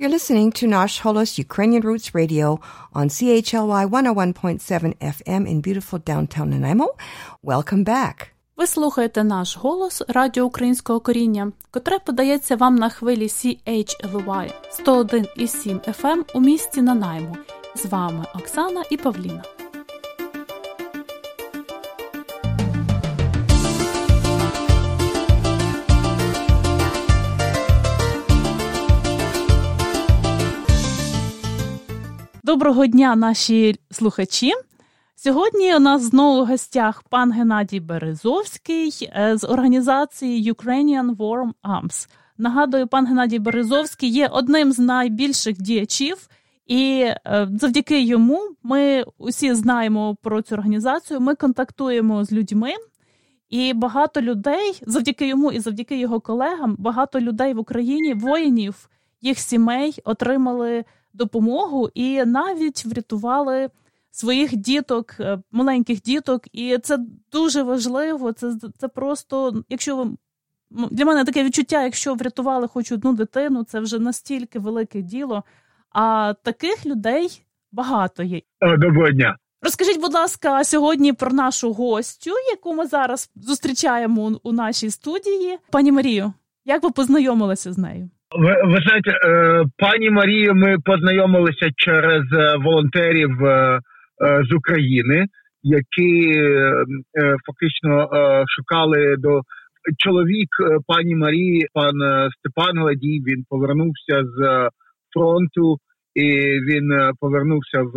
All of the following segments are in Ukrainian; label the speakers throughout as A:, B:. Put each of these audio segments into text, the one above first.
A: You're listening to Nash Holos Ukrainian Roots Radio on CHLY 101.7 FM in beautiful downtown Nanaimo. Welcome back.
B: Ви слухаєте наш голос Радіо Українського коріння, котре подається вам на хвилі CHLY 101,7 FM у місті Нанаймо. З вами Оксана і Павліна. Доброго дня, наші слухачі. Сьогодні у нас знову в гостях пан Геннадій Березовський е, з організації Ukrainian Warm Arms. Нагадую, пан Геннадій Березовський є одним з найбільших діячів, і е, завдяки йому ми усі знаємо про цю організацію. Ми контактуємо з людьми, і багато людей завдяки йому і завдяки його колегам, багато людей в Україні, воїнів, їх сімей отримали допомогу і навіть врятували своїх діток, е, маленьких діток. І це дуже важливо. Це це просто, якщо ви для мене таке відчуття, якщо врятували хоч одну дитину, це вже настільки велике діло. А таких людей багато є.
C: Доброго дня.
B: Розкажіть, будь ласка, сьогодні про нашу гостю, яку ми зараз зустрічаємо у нашій студії, пані Марію. Як ви познайомилися з нею?
C: Ви, ви знаєте, е, пані Марію, ми познайомилися через е, волонтерів е, з України, які фактично шукали до чоловік пані Марії, пан Степан Гладій. Він повернувся з фронту, і він повернувся в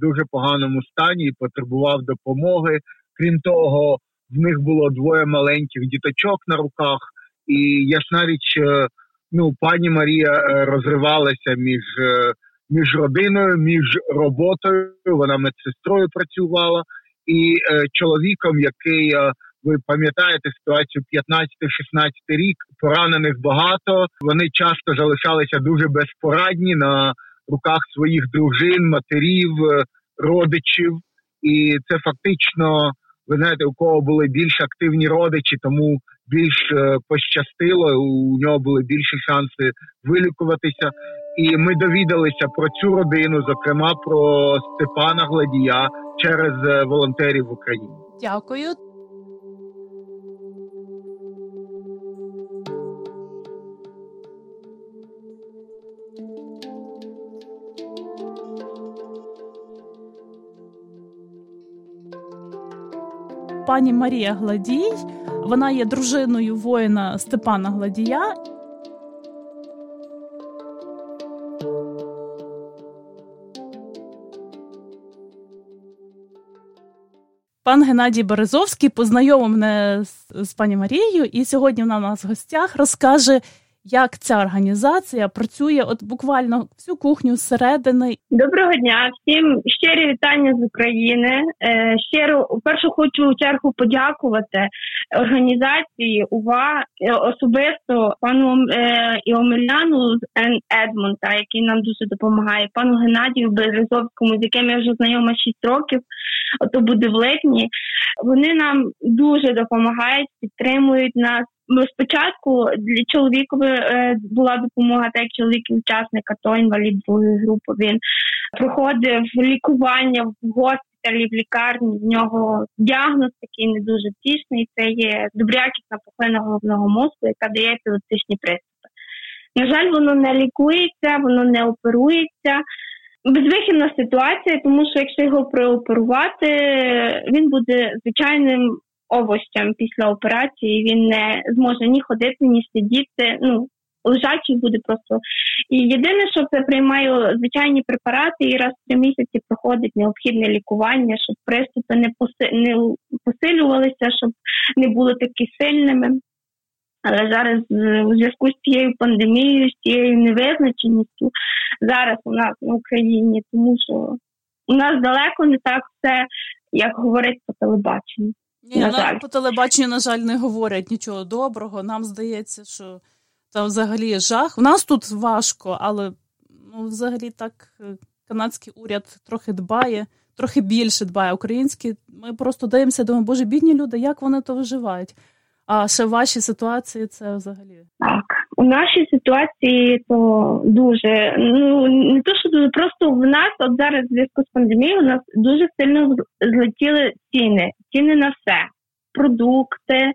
C: дуже поганому стані і потребував допомоги. Крім того, в них було двоє маленьких діточок на руках, і ясна річ ну пані Марія е, розривалася між е, між родиною, між роботою. Вона медсестрою працювала і е, чоловіком, який ви пам'ятаєте ситуацію 15-16 рік. Поранених багато. Вони часто залишалися дуже безпорадні на руках своїх дружин, матерів, родичів, і це фактично. Ви знаєте, у кого були більш активні родичі, тому більш е, пощастило. У нього були більші шанси вилікуватися. І ми довідалися про цю родину, зокрема про Степана Гладія через е, волонтерів в Україні.
B: Дякую. Пані Марія Гладій вона є дружиною воїна Степана Гладія. Пан Геннадій Березовський познайомив мене з, з пані Марією, і сьогодні вона у нас в гостях розкаже, як ця організація працює, от буквально всю кухню зсередини.
D: Доброго дня, всім щирі вітання з України. Е, щиро першу хочу чергу подякувати організації УВА е, особисто пану е, Іомеляну з Едмонта, який нам дуже допомагає, пану Геннадію Березовському, з яким я вже знайома 6 років. Ото буде в липні. Вони нам дуже допомагають, підтримують нас. Спочатку для чоловікові е, була допомога, так як чоловік учасника, то інвалід другої групи. Він проходив лікування в госпіталі, в лікарні. В нього діагноз такий не дуже тісний. Це є добрякісна пухлина головного мозку, яка дає епілептичні приступи. На жаль, воно не лікується, воно не оперується. Безвихідна ситуація, тому що якщо його прооперувати, він буде звичайним овощем після операції. Він не зможе ні ходити, ні сидіти. Ну лежачий буде просто. І єдине, що це приймаю звичайні препарати, і раз в три місяці проходить необхідне лікування, щоб приступи не не посилювалися, щоб не були такі сильними. Але зараз у зв'язку з цією пандемією, з цією невизначеністю зараз у нас в Україні, тому що у нас далеко не так все, як говорить по телебаченню.
B: Ні, на жаль. по телебаченню, на жаль, не говорять нічого доброго. Нам здається, що там взагалі жах. У нас тут важко, але ну, взагалі так е, канадський уряд трохи дбає, трохи більше дбає український. Ми просто даємося, думаємо, боже, бідні люди, як вони то виживають. А ще в вашій ситуації це взагалі
D: так. У нашій ситуації то дуже ну не то, що дуже просто в нас от зараз в зв'язку з пандемією у нас дуже сильно злетіли ціни, ціни на все. Продукти, е,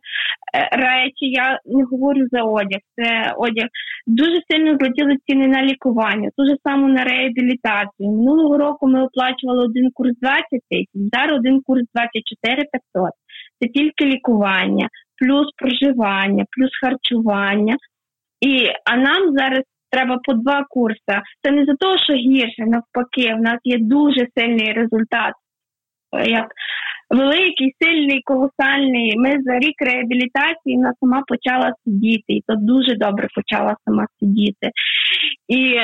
D: речі, я не говорю за одяг. Це одяг дуже сильно злетіли ціни на лікування, дуже саме на реабілітацію. Минулого року ми оплачували один курс 20 тисяч, зараз один курс 24 500. Це тільки лікування, плюс проживання, плюс харчування. І а нам зараз треба по два курси. Це не за того, що гірше, навпаки, в нас є дуже сильний результат. Як великий, сильний, колосальний. Ми за рік реабілітації вона сама почала сидіти, і то дуже добре почала сама сидіти. І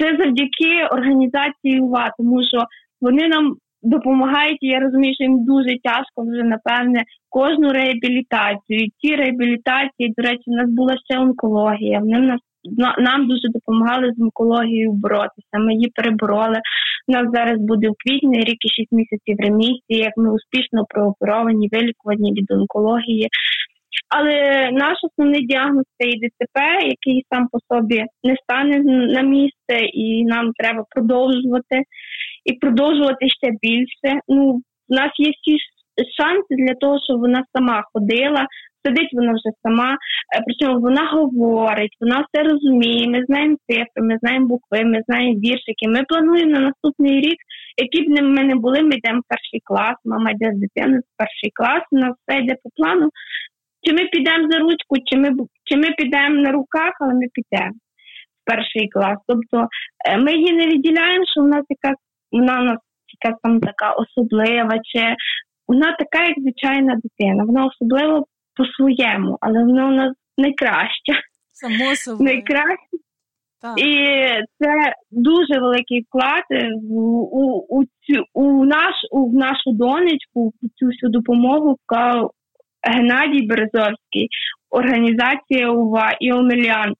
D: це завдяки організації УВА, тому що вони нам допомагають. Я розумію, що їм дуже тяжко вже напевне кожну реабілітацію. Ці реабілітації, до речі, у нас була ще онкологія. Вони нас нам дуже допомагали з онкологією боротися. Ми її перебороли. У нас зараз буде в квітні рік і 6 місяців ремісії, як ми успішно прооперовані, вилікувані від онкології. Але наш основний діагноз це і ДЦП, який сам по собі не стане на місце, і нам треба продовжувати і продовжувати ще більше. Ну, У нас є всі шанси для того, щоб вона сама ходила. Сидить вона вже сама, е, причому вона говорить, вона все розуміє. Ми знаємо цифри, ми знаємо букви, ми знаємо віршики. Ми плануємо на наступний рік, які б ми не були, ми йдемо в перший клас, мама йде з дитиною в перший клас, у нас все йде по плану. Чи ми підемо за ручку, чи ми чи ми підемо на руках, але ми підемо в перший клас. Тобто е, ми її не відділяємо, що в нас якась вона у нас якась там така особлива, чи вона така, як звичайна дитина. Вона особлива по-своєму, але вона у нас найкраща.
B: Само собою.
D: Найкраще. Так. І це дуже великий вклад у у, у, цю, у, наш, у нашу донечку, в цю всю допомогу вклав Геннадій Березовський, організація УВА і Омелян.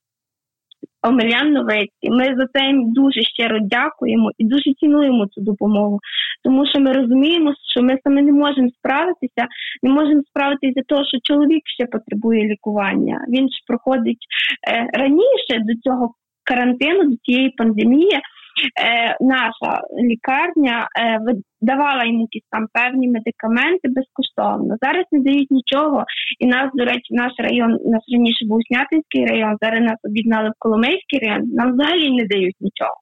D: Омелян Новецький. Ми за це їм дуже щиро дякуємо і дуже цінуємо цю допомогу, тому що ми розуміємо, що ми саме не можемо справитися, не можемо справитися за того, що чоловік ще потребує лікування. Він ж проходить е, раніше до цього карантину, до цієї пандемії наша лікарня е, давала йому якісь там певні медикаменти безкоштовно. Зараз не дають нічого. І нас, до речі, наш район, нас раніше був Снятинський район, зараз нас об'єднали в Коломийський район, нам взагалі не дають нічого.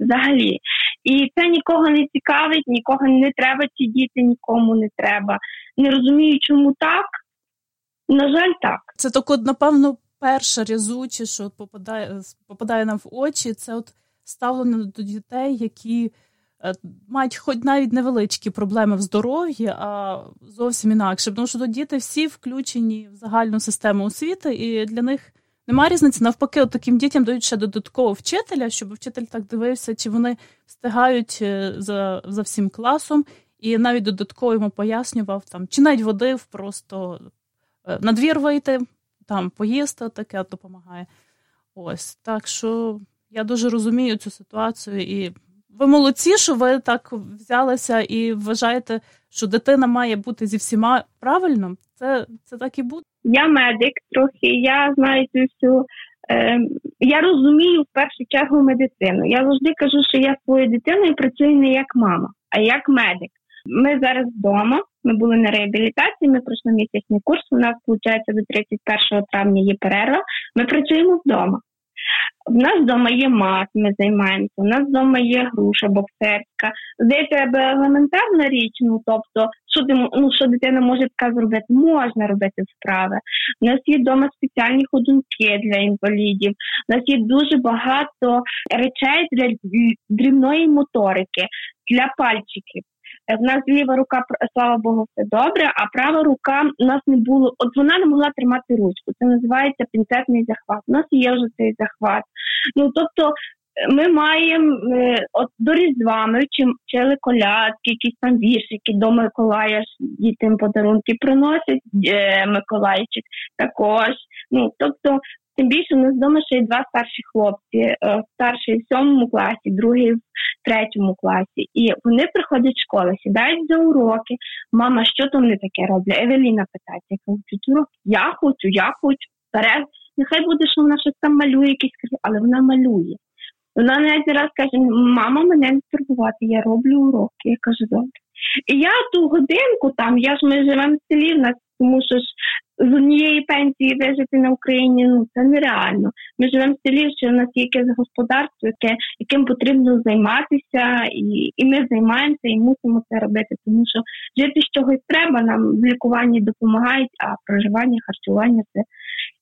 D: Взагалі. І це нікого не цікавить, нікого не треба ці діти, нікому не треба. Не розумію, чому так. На жаль, так.
B: Це так, напевно, перше рязуче, що попадає попадає нам в очі, це от ставлення до дітей, які е, мають хоч навіть невеличкі проблеми в здоров'ї, а зовсім інакше. Тому що діти всі включені в загальну систему освіти, і для них немає різниці. Навпаки, от таким дітям дають ще додатково вчителя, щоб вчитель так дивився, чи вони встигають е, за, за всім класом. І навіть додатково йому пояснював, там, чи навіть водив, просто е, на двір вийти, там поїсти, таке допомагає. Ось так що я дуже розумію цю ситуацію, і ви молодці, що ви так взялися і вважаєте, що дитина має бути зі всіма правильно. Це це так і буде.
D: Я медик трохи. Я знаю цю всю. Е, я розумію в першу чергу медицину. Я завжди кажу, що я своєю дитиною працюю не як мама, а як медик. Ми зараз вдома. Ми були на реабілітації. Ми пройшли місячний курс. У нас виходить до 31 травня є перерва. Ми працюємо вдома. В нас вдома є мат, ми займаємося, у нас вдома є груша боксерська. Здається, елементарна річ, ну тобто, що ти ну, що дитина може така зробити, можна робити справи. У нас є вдома спеціальні ходунки для інвалідів, у нас є дуже багато речей для дрібної моторики, для пальчиків. В нас ліва рука, слава Богу, все добре, а права рука у нас не було. От вона не могла тримати ручку. Це називається пінцетний захват. У нас є вже цей захват. Ну тобто. Ми маємо е, от до Різдва ми вчили колядки, якісь там віршики до Миколая дітям подарунки приносять е, Миколайчик також. Ну тобто Тим більше у нас вдома ще й два старші хлопці, е, старший в сьомому класі, другий в третьому класі. І вони приходять в школу, сідають за уроки. Мама, що там не таке роблять? Евеліна питається, я кажу, уроки? Я хочу, я хочу. Вперед, нехай буде, що вона щось там малює, якісь але вона малює. Вона навіть раз каже: мама, мене не турбувати, я роблю уроки. Я кажу, добре. І я ту годинку там, я ж ми живемо в селі, в нас тому що ж з однієї пенсії вижити на Україні ну це нереально. Ми живемо в селі, що в нас є якесь господарство, яке яким потрібно займатися, і і ми займаємося і мусимо це робити, тому що жити з чогось треба. Нам в лікуванні допомагають, а проживання, харчування це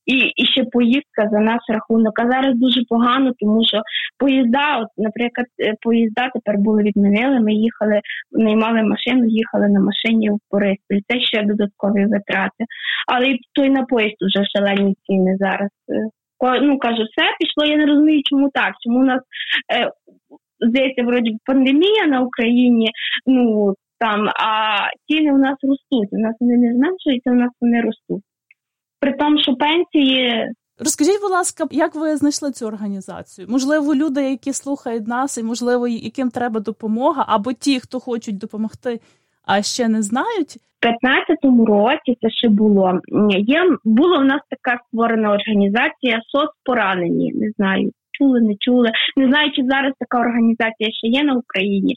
D: і і ще поїздка за наш рахунок. А зараз дуже погано, тому що поїзда, от, наприклад, е, поїзда тепер були відмінили. Ми їхали, наймали машину, їхали на машині в Бориспіль. Це ще додаткові витрати. Але і той на поїзд вже шалені ціни зараз. Е, ну кажу, все пішло. Я не розумію, чому так. Чому у нас е, здається, вроді пандемія на Україні. Ну там а ціни у нас ростуть. У нас вони не зменшуються, у нас вони ростуть при тому, що пенсії.
B: Розкажіть, будь ласка, як ви знайшли цю організацію? Можливо, люди, які слухають нас, і можливо, яким треба допомога, або ті, хто хочуть допомогти, а ще не знають.
D: У 15-му році це ще було. Є була у нас така створена організація СОС поранені. Не знаю, чули, не чули. Не знаю, чи зараз така організація ще є на Україні.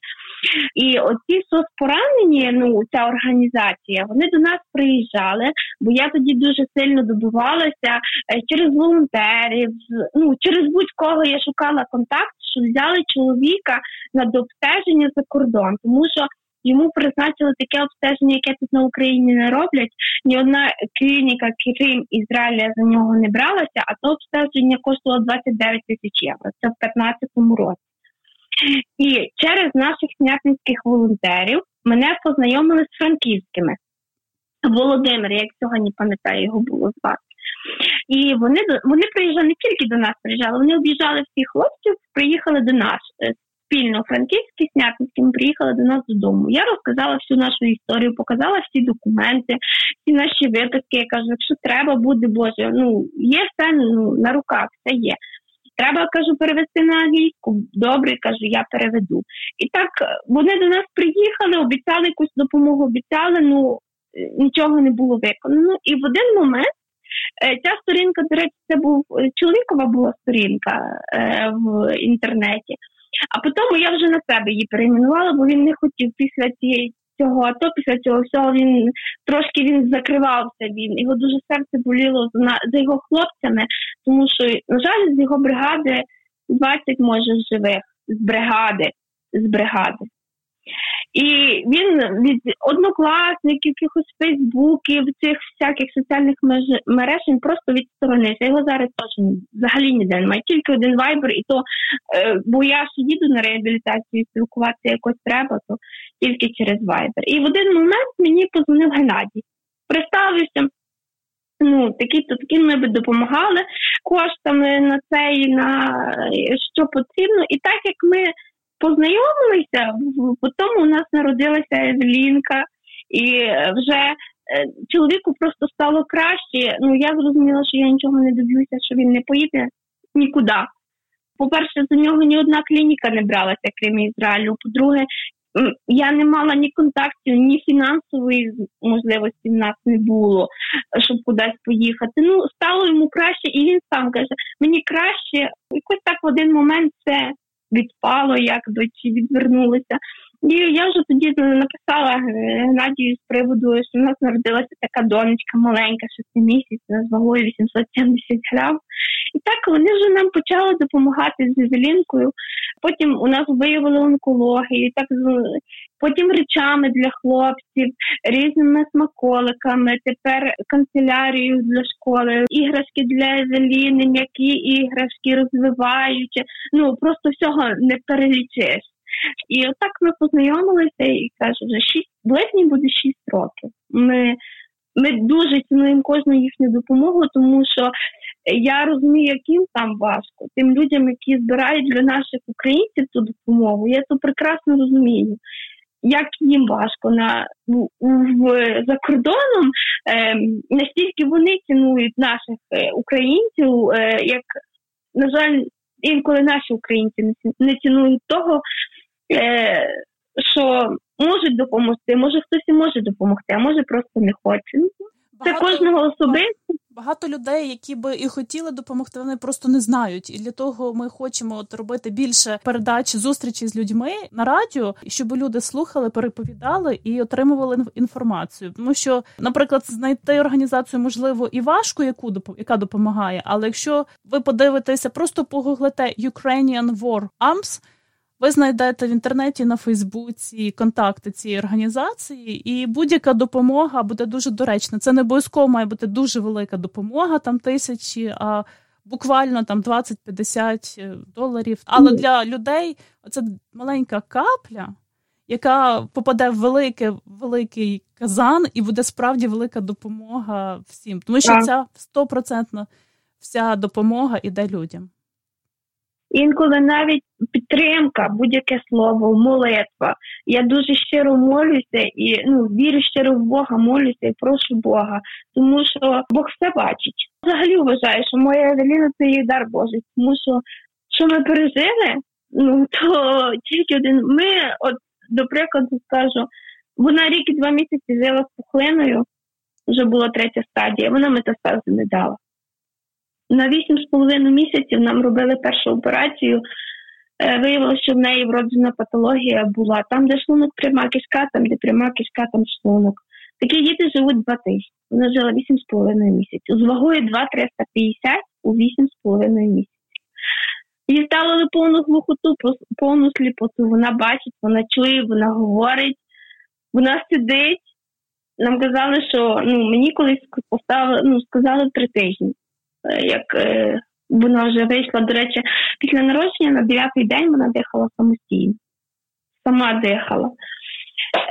D: І оці соцпоранені, ну ця організація, вони до нас приїжджали, бо я тоді дуже сильно добивалася е, через волонтерів, ну через будь-кого я шукала контакт, що взяли чоловіка на дообстеження за кордон, тому що. Йому призначили таке обстеження, яке тут на Україні не роблять. Ні одна клініка, крім Ізраїля, за нього не бралася, а то обстеження коштувало 29 тисяч євро. Це в 2015 році. І через наших снятинських волонтерів мене познайомили з франківськими. Володимир, як сьогодні пам'ятаю, його було звати. І вони вони приїжджали не тільки до нас приїжджали, вони об'їжджали всіх хлопців, приїхали до нас е, спільно франківські, снятинські, ми приїхали до нас додому. Я розказала всю нашу історію, показала всі документи, всі наші виписки. Я кажу, якщо треба буде, Боже, ну є все ну, на руках, все є. Треба, кажу, перевести на англійську. Добре, кажу, я переведу. І так вони до нас приїхали, обіцяли якусь допомогу, обіцяли, ну е, нічого не було виконано. І в один момент е, ця сторінка, до речі, це був е, чоловікова була сторінка в інтернеті. А потім я вже на себе її перейменувала, бо він не хотів після цієї цього АТО, після цього всього він трошки він закривався. Він його дуже серце боліло за, за його хлопцями, тому що, на жаль, з його бригади 20 може живих з бригади. З бригади. І він від однокласників, якихось фейсбуків, цих всяких соціальних мереж він просто відсторонився. Його зараз теж взагалі ніде немає. Тільки один вайбер, і то, е, бо я ж їду на реабілітацію, спілкуватися якось треба, то тільки через вайбер. І в один момент мені позвонив Геннадій. Представився. Ну, такі то такі ми би допомагали коштами на це і на що потрібно. І так як ми познайомилися, потім у нас народилася Евелінка, і вже е, чоловіку просто стало краще. Ну я зрозуміла, що я нічого не доб'юся, що він не поїде нікуди. По-перше, за нього ні одна клініка не бралася, крім Ізраїлю. По-друге, я не мала ні контактів, ні фінансової можливості в нас не було, щоб кудись поїхати. Ну, стало йому краще, і він сам каже: мені краще, якось так в один момент це відпало, як до чи відвернулося. І я вже тоді написала Геннадію з приводу, що в нас народилася така донечка маленька, 6 місяців, з вагою 870 грам. І так вони вже нам почали допомагати з візелінкою. Потім у нас виявили онкологію, так потім речами для хлопців, різними смаколиками, тепер канцелярією для школи, іграшки для Евеліни, м'які іграшки, розвиваючи. Ну просто всього не перелічиш. І отак ми познайомилися і кажу, вже шість в буде шість років. Ми ми дуже цінуємо кожну їхню допомогу, тому що я розумію, яким там важко. Тим людям, які збирають для наших українців цю допомогу, я це прекрасно розумію. Як їм важко на в, в за кордоном, е, настільки вони цінують наших е, українців, е, як на жаль, інколи наші українці не цінують того, е, що можуть допомогти. Може хтось і може допомогти, а може просто не хоче. Це кожного особисто.
B: Багато людей, які би і хотіли допомогти, вони просто не знають. І для того ми хочемо от робити більше передач зустрічі з людьми на радіо, щоб люди слухали, переповідали і отримували інформацію. Тому що, наприклад, знайти організацію можливо і важко, яку яка допомагає. Але якщо ви подивитеся, просто погуглите Ukrainian War Arms, ви знайдете в інтернеті на Фейсбуці контакти цієї організації, і будь-яка допомога буде дуже доречна. Це не обов'язково має бути дуже велика допомога, там тисячі, а буквально там 20-50 е, доларів. Але для людей це маленька капля, яка попаде в великий, великий казан, і буде справді велика допомога всім. Тому що ця стопроцентна вся допомога іде людям.
D: Інколи навіть підтримка, будь-яке слово, молитва. Я дуже щиро молюся і ну вірю щиро в Бога, молюся і прошу Бога, тому що Бог все бачить. Взагалі вважаю, що моя Евеліна це її дар Божий, тому що що ми пережили, ну то тільки один. Ми, от до прикладу, скажу, вона рік і два місяці жила з пухлиною, вже була третя стадія. Вона метастази не дала. На 8,5 місяців нам робили першу операцію. Е, виявилося, що в неї вроджена патологія була там, де шлунок пряма кишка, там, де пряма кишка, там шлунок. Такі діти живуть два тижні. Вона жила 8,5 місяців. З вагою 2,350 у 8,5 місяців. Їй ставили повну глухоту, повну сліпоту. Вона бачить, вона чує, вона говорить, вона сидить. Нам казали, що ну, мені колись поставили, ну, сказали три тижні. Е, як е, вона вже вийшла, до речі, після народження на дев'ятий день вона дихала самостійно, сама дихала.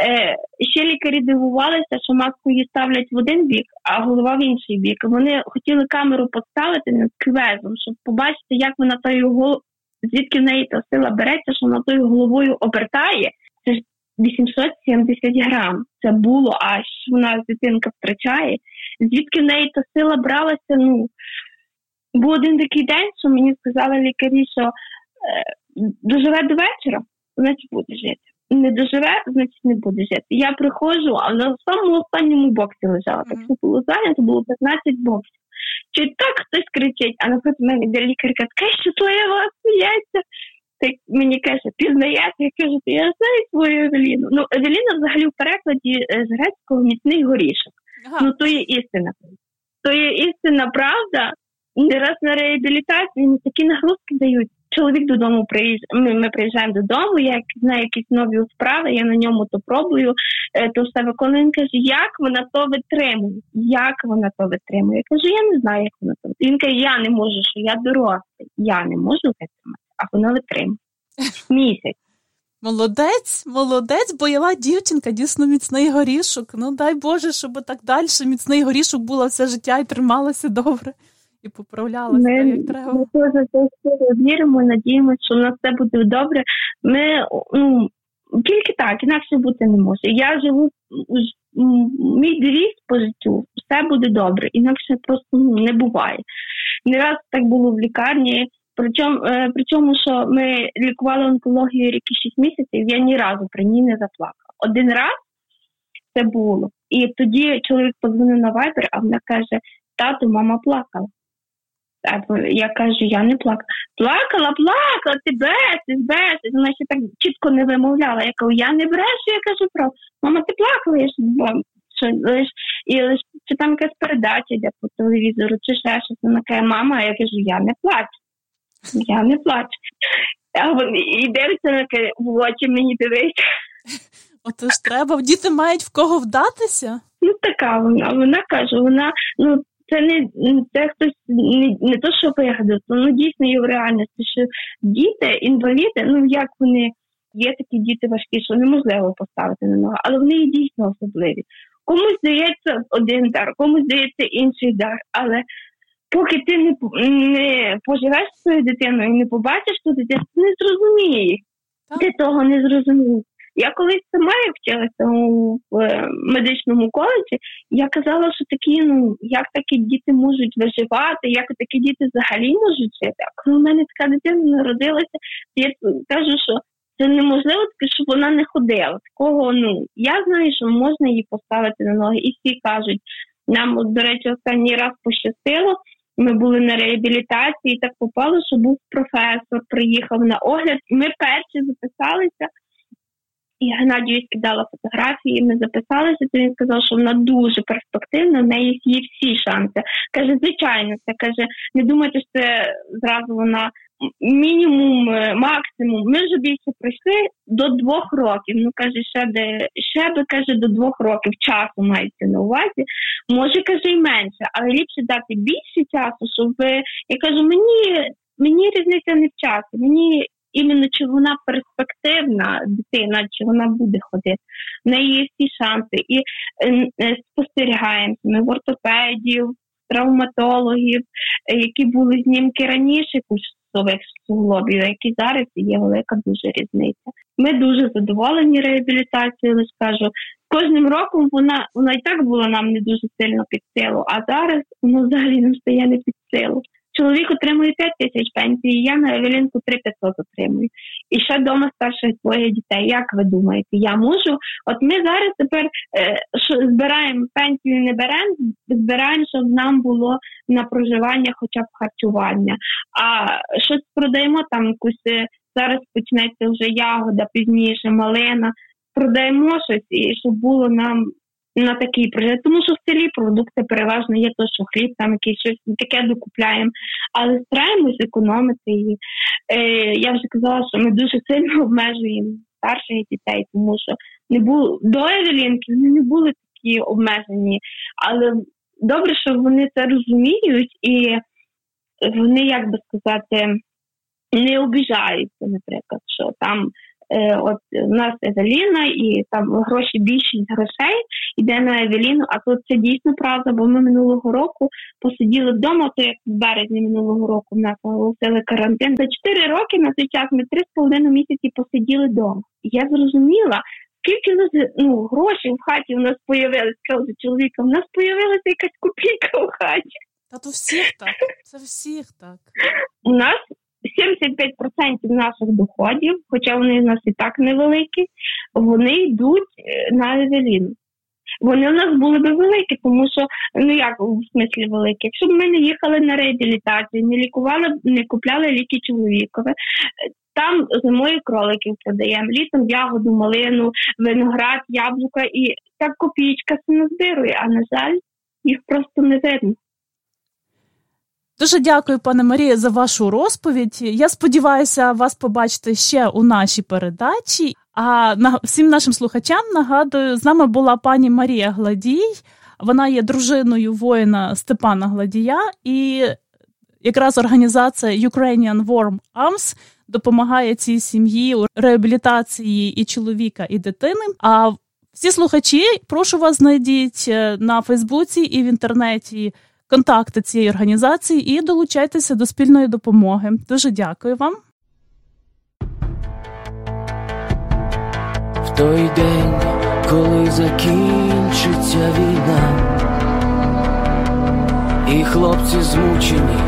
D: Е, Ще лікарі дивувалися, що маску її ставлять в один бік, а голова в інший бік. Вони хотіли камеру поставити над квезом, щоб побачити, як вона тою головою, звідки в неї та сила береться, що вона тою головою обертає. Це ж 870 грам. Це було аж вона дитинка втрачає. Звідки в неї та сила бралася? Ну був один такий день, що мені сказали лікарі, що е, доживе до вечора, значить буде жити. Не доживе, значить не буде жити. Я приходжу, а на самому останньому боксі лежала. Mm-hmm. Так що було зайнято, було 15 боксів. Чи так хтось кричить, а напроти мене йде лікарка, така щаслива, сміється. Так мені каже, пізнається, я кажу, я знаю свою Евеліну. Ну, Евеліна взагалі в перекладі е, з грецького міцний горішок. Ага. Ну, то є істина. То є істина правда, раз на реабілітації такі нагрузки дають. Чоловік додому приїжджає, ми, ми приїжджаємо додому, я знаю якісь нові справи, я на ньому то пробую, е, то все виконую. Він каже, як вона то витримує? Як вона то витримує? Я кажу, я не знаю, як вона то Він каже, я не можу, що я дорослий, я не можу витримати, а вона витримує. Місяць.
B: Молодець, молодець, бойова дівчинка, дійсно міцний горішок. Ну дай Боже, щоб так далі міцний горішок була все життя і трималася добре і поправлялася ми, як треба. Ми
D: теж віримо, надіємося, що в нас все буде добре. Ми ну, тільки так, інакше бути не може. Я живу мій девіз по життю, все буде добре, інакше просто ну, не буває. Не раз так було в лікарні. Причому, е, причому, що ми лікували онкологію ріки 6 місяців, я ні разу при ній не заплакала. Один раз це було. І тоді чоловік подзвонив на вайбер, а вона каже: тату, мама плакала. Я кажу, я не плакала. Плакала, плакала, ти бесиш, бесиш. Вона ще так чітко не вимовляла. Я кажу, я не брешу, я кажу, про мама, ти плакала, я ж що лиш і лиш чи там якась передача йде по телевізору, чи ще щось. Вона каже, мама, я кажу, я не плачу. Я не плачу. А і дивиться на в очі мені дивиться.
B: Ото ж треба, діти мають в кого вдатися.
D: Ну така вона. Вона каже, вона ну це не це хтось не, не то, що вигадав, ну дійсно є в реальності, що діти, інваліди, ну як вони є такі діти важкі, що неможливо поставити на ногу, але вони є дійсно особливі. Комусь здається один дар, комусь здається інший дар, але поки ти не не поживеш з своєю дитиною і не побачиш ту дитину, ти не зрозумієш. Ти того не зрозумієш. Я колись сама вчилася у е, медичному коледжі, я казала, що такі, ну як такі діти можуть виживати, як такі діти взагалі можуть жити. А коли в мене така дитина народилася, я кажу, що це неможливо, щоб вона не ходила. Такого ну я знаю, що можна її поставити на ноги, і всі кажуть. Нам, до речі, останній раз пощастило. Ми були на реабілітації, так попало, що був професор, приїхав на огляд. Ми перші записалися. І Геннадію скидала фотографії, ми записалися, то він сказав, що вона дуже перспективна, в неї є всі шанси. Каже, звичайно, це каже, не думайте, що це зразу вона мінімум, е, максимум. Ми вже більше пройшли до двох років. Ну каже, ще де ще би каже до двох років часу мається на увазі. Може, каже, і менше, але ліпше дати більше часу, щоб я кажу, мені мені різниця не в часі. Мені іменно чи вона перспективна дитина, чи вона буде ходити. В неї є всі шанси. І е, е, спостерігаємо ми в ортопедів, травматологів, е, які були знімки раніше курсових суглобів, які зараз є велика дуже різниця. Ми дуже задоволені реабілітацією, але скажу. Кожним роком вона вона і так була нам не дуже сильно під силу, а зараз воно взагалі нам стає не під силу. Чоловік отримує 5 тисяч пенсії, я на Евелінку 3500 отримую. І ще вдома старших двоє дітей. Як ви думаєте, я можу? От ми зараз тепер е, що збираємо пенсію, не беремо, збираємо, щоб нам було на проживання, хоча б харчування. А щось продаємо там якусь е, зараз почнеться вже ягода, пізніше малина. Продаємо щось і щоб було нам на такий проєкт, тому що в селі продукти переважно є то, що хліб, там якийсь щось таке докупляємо, але стараємось економити. І, е, Я вже казала, що ми дуже сильно обмежуємо старших дітей, тому що не було до Евелінки вони не були такі обмежені, але добре, що вони це розуміють і вони, як би сказати, не обіжаються, наприклад, що там от у нас Евеліна, і там гроші більшість грошей йде на Евеліну. А тут це дійсно правда, бо ми минулого року посиділи вдома, то як в березні минулого року в нас оголосили карантин. За чотири роки на цей час ми три з половиною місяці посиділи вдома. І я зрозуміла. Скільки нас ну, грошей в хаті у нас появилися, сказав чоловіка, у нас появилася якась копійка в хаті.
B: Та то всіх так. Це всіх так.
D: У нас 75% наших доходів, хоча вони в нас і так невеликі, вони йдуть е, на Евеліну. Вони у нас були би великі, тому що ну як в смислі великі, якщо б ми не їхали на реабілітацію, не лікували, не купляли ліки чоловікові, там зимою кроликів продаємо, літом ягоду, малину, виноград, яблука і так копійка се назбирує, а на жаль, їх просто не видно.
B: Дуже дякую, пане Марія, за вашу розповідь. Я сподіваюся вас побачити ще у нашій передачі. А всім нашим слухачам нагадую, з нами була пані Марія Гладій. Вона є дружиною воїна Степана Гладія, і якраз організація Ukrainian Warm Arms допомагає цій сім'ї у реабілітації і чоловіка, і дитини. А всі слухачі, прошу вас, знайдіть е, на Фейсбуці і в інтернеті контакти цієї організації і долучайтеся до спільної допомоги. Дуже дякую вам.
E: В той день, коли закінчиться війна, і хлопці змучені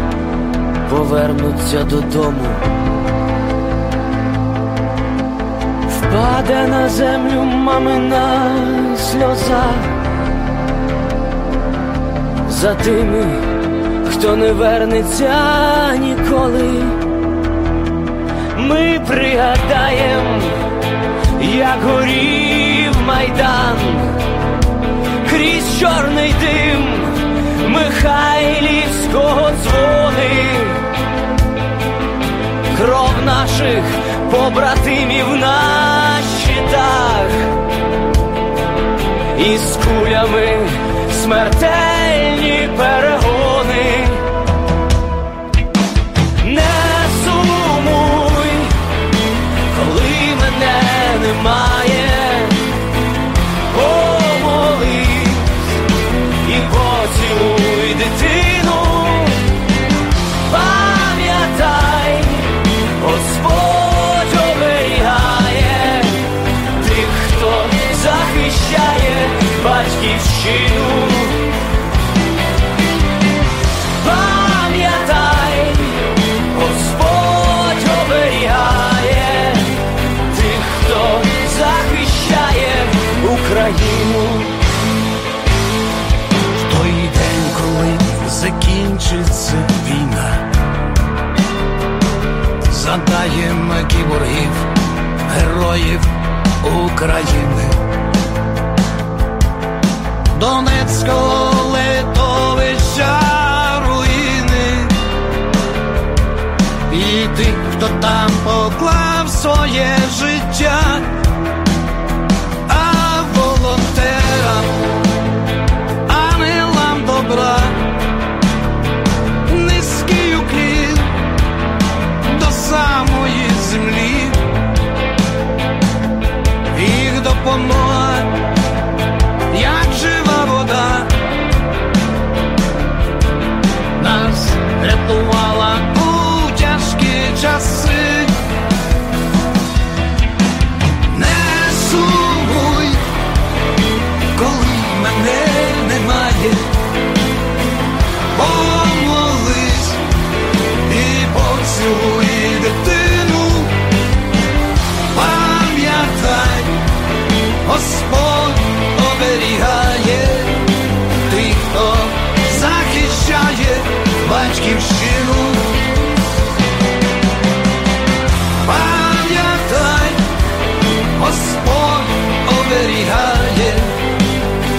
E: повернуться додому. Впаде на землю мамина сльоза за тими, хто не вернеться ніколи. Ми пригадаєм, як горів майдан, крізь чорний дим Михайлівського дзвони, кров наших побратимів на щитах. Із кулями смертельні
F: чи це війна, задаємо кіборгів, героїв України. Донецького литовища руїни. І тих, хто там поклав своє життя, батьківщину. Пам'ятай, Господь оберігає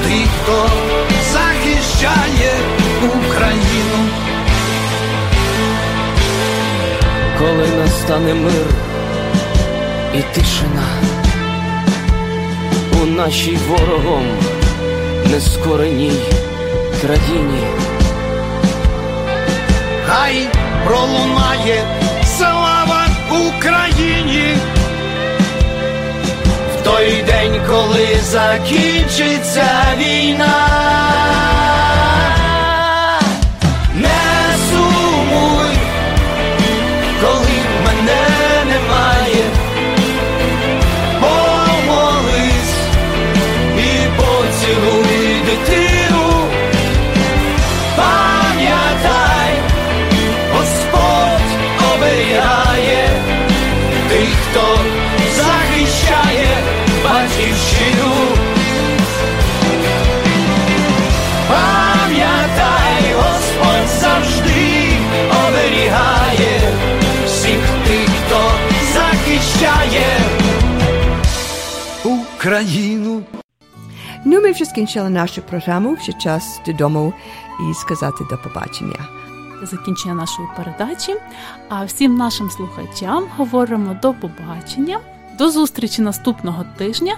F: тих, хто захищає Україну.
E: коли настане мир і тишина у нашій ворогом нескореній країні.
F: Хай пролунає слава Україні. В той день, коли закінчиться війна. Україну.
A: Ну, ми вже скінчили нашу програму. Вже час додому і сказати до побачення.
B: закінчення нашої передачі. А всім нашим слухачам говоримо до побачення, до зустрічі наступного тижня.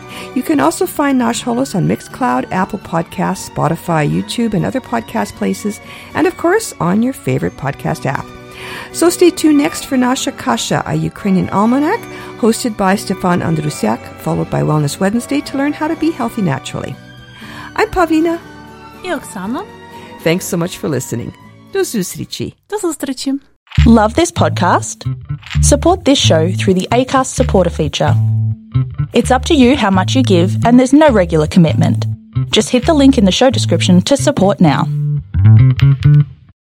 A: You can also find Nosh Holos on Mixcloud, Apple Podcasts, Spotify, YouTube, and other podcast places, and of course on your favorite podcast app. So stay tuned next for Nasha Kasha, a Ukrainian almanac hosted by Stefan Andrusiak, followed by Wellness Wednesday to learn how to be healthy naturally. I'm Pavlina.
B: І Оксана.
A: Thanks so much for listening. До зустрічі.
B: До зустрічі!
G: Love this podcast? Support this show through the ACAST supporter feature. It's up to you how much you give, and there's no regular commitment. Just hit the link in the show description to support now.